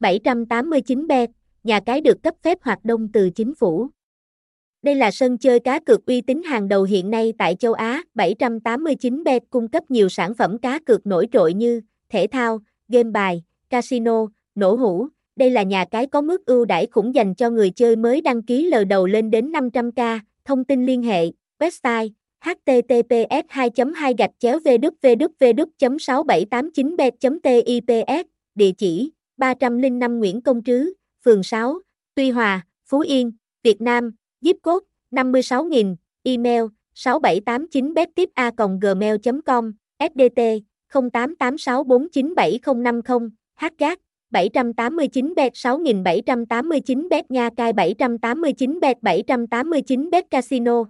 789 bet, nhà cái được cấp phép hoạt động từ chính phủ. Đây là sân chơi cá cược uy tín hàng đầu hiện nay tại châu Á. 789 bet cung cấp nhiều sản phẩm cá cược nổi trội như thể thao, game bài, casino, nổ hũ. Đây là nhà cái có mức ưu đãi khủng dành cho người chơi mới đăng ký lờ đầu lên đến 500k. Thông tin liên hệ, website https 2 2 gạch chéo www 6789 bet tips địa chỉ 305 Nguyễn Công Trứ, phường 6, Tuy Hòa, Phú Yên, Việt Nam, zip code 56.000, email 6789bettipa.gmail.com, SDT 0886497050, HGAT 789 bet 6789 bet Nha Cai 789 bet 789 bet Casino.